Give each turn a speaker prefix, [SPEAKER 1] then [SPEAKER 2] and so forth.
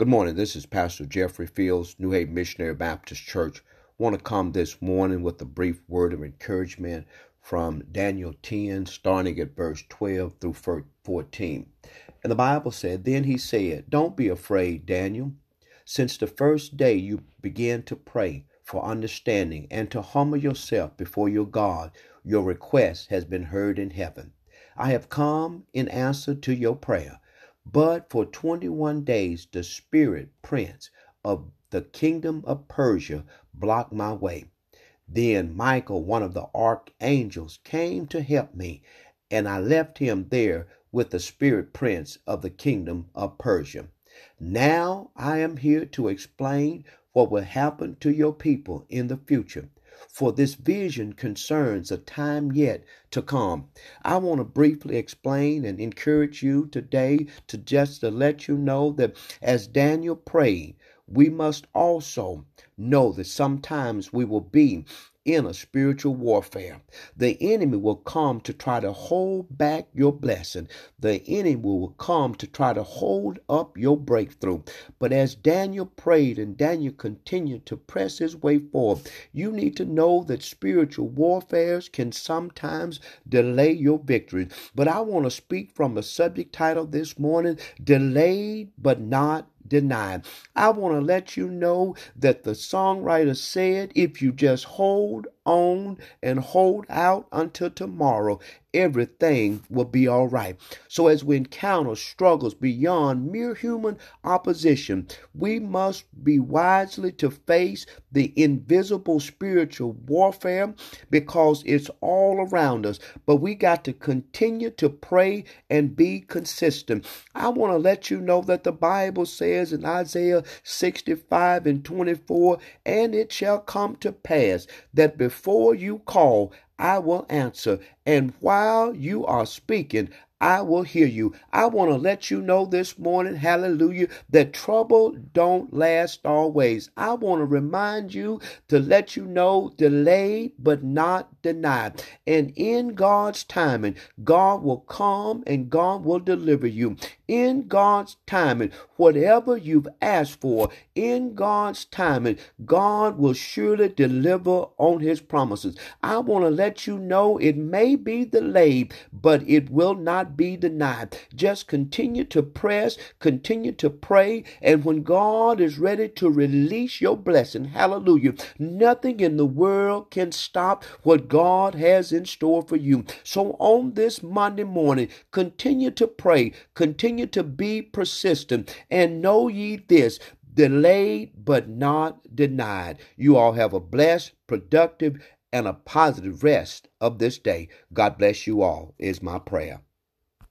[SPEAKER 1] Good morning. This is Pastor Jeffrey Fields, New Haven Missionary Baptist Church. Want to come this morning with a brief word of encouragement from Daniel 10, starting at verse 12 through 14. And the Bible said, Then he said, Don't be afraid, Daniel. Since the first day you began to pray for understanding and to humble yourself before your God, your request has been heard in heaven. I have come in answer to your prayer. But for 21 days, the spirit prince of the kingdom of Persia blocked my way. Then Michael, one of the archangels, came to help me, and I left him there with the spirit prince of the kingdom of Persia. Now I am here to explain what will happen to your people in the future for this vision concerns a time yet to come. I want to briefly explain and encourage you today to just to let you know that as Daniel prayed, we must also know that sometimes we will be in a spiritual warfare. The enemy will come to try to hold back your blessing. The enemy will come to try to hold up your breakthrough. But as Daniel prayed and Daniel continued to press his way forward, you need to know that spiritual warfares can sometimes delay your victory. But I want to speak from a subject title this morning delayed but not denied. I want to let you know that the songwriter said, if you just hold on and hold out until tomorrow, everything will be all right. So, as we encounter struggles beyond mere human opposition, we must be wisely to face the invisible spiritual warfare because it's all around us. But we got to continue to pray and be consistent. I want to let you know that the Bible says in Isaiah 65 and 24, and it shall come to pass that before before you call, I will answer. And while you are speaking, I will hear you. I want to let you know this morning, hallelujah, that trouble don't last always. I want to remind you to let you know delayed but not denied. And in God's timing, God will come and God will deliver you. In God's timing, whatever you've asked for, in God's timing, God will surely deliver on his promises. I want to let you know it may be delayed, but it will not be denied. Just continue to press, continue to pray, and when God is ready to release your blessing, hallelujah, nothing in the world can stop what God has in store for you. So on this Monday morning, continue to pray, continue to be persistent, and know ye this delayed but not denied. You all have a blessed, productive, and a positive rest of this day. God bless you all, is my prayer.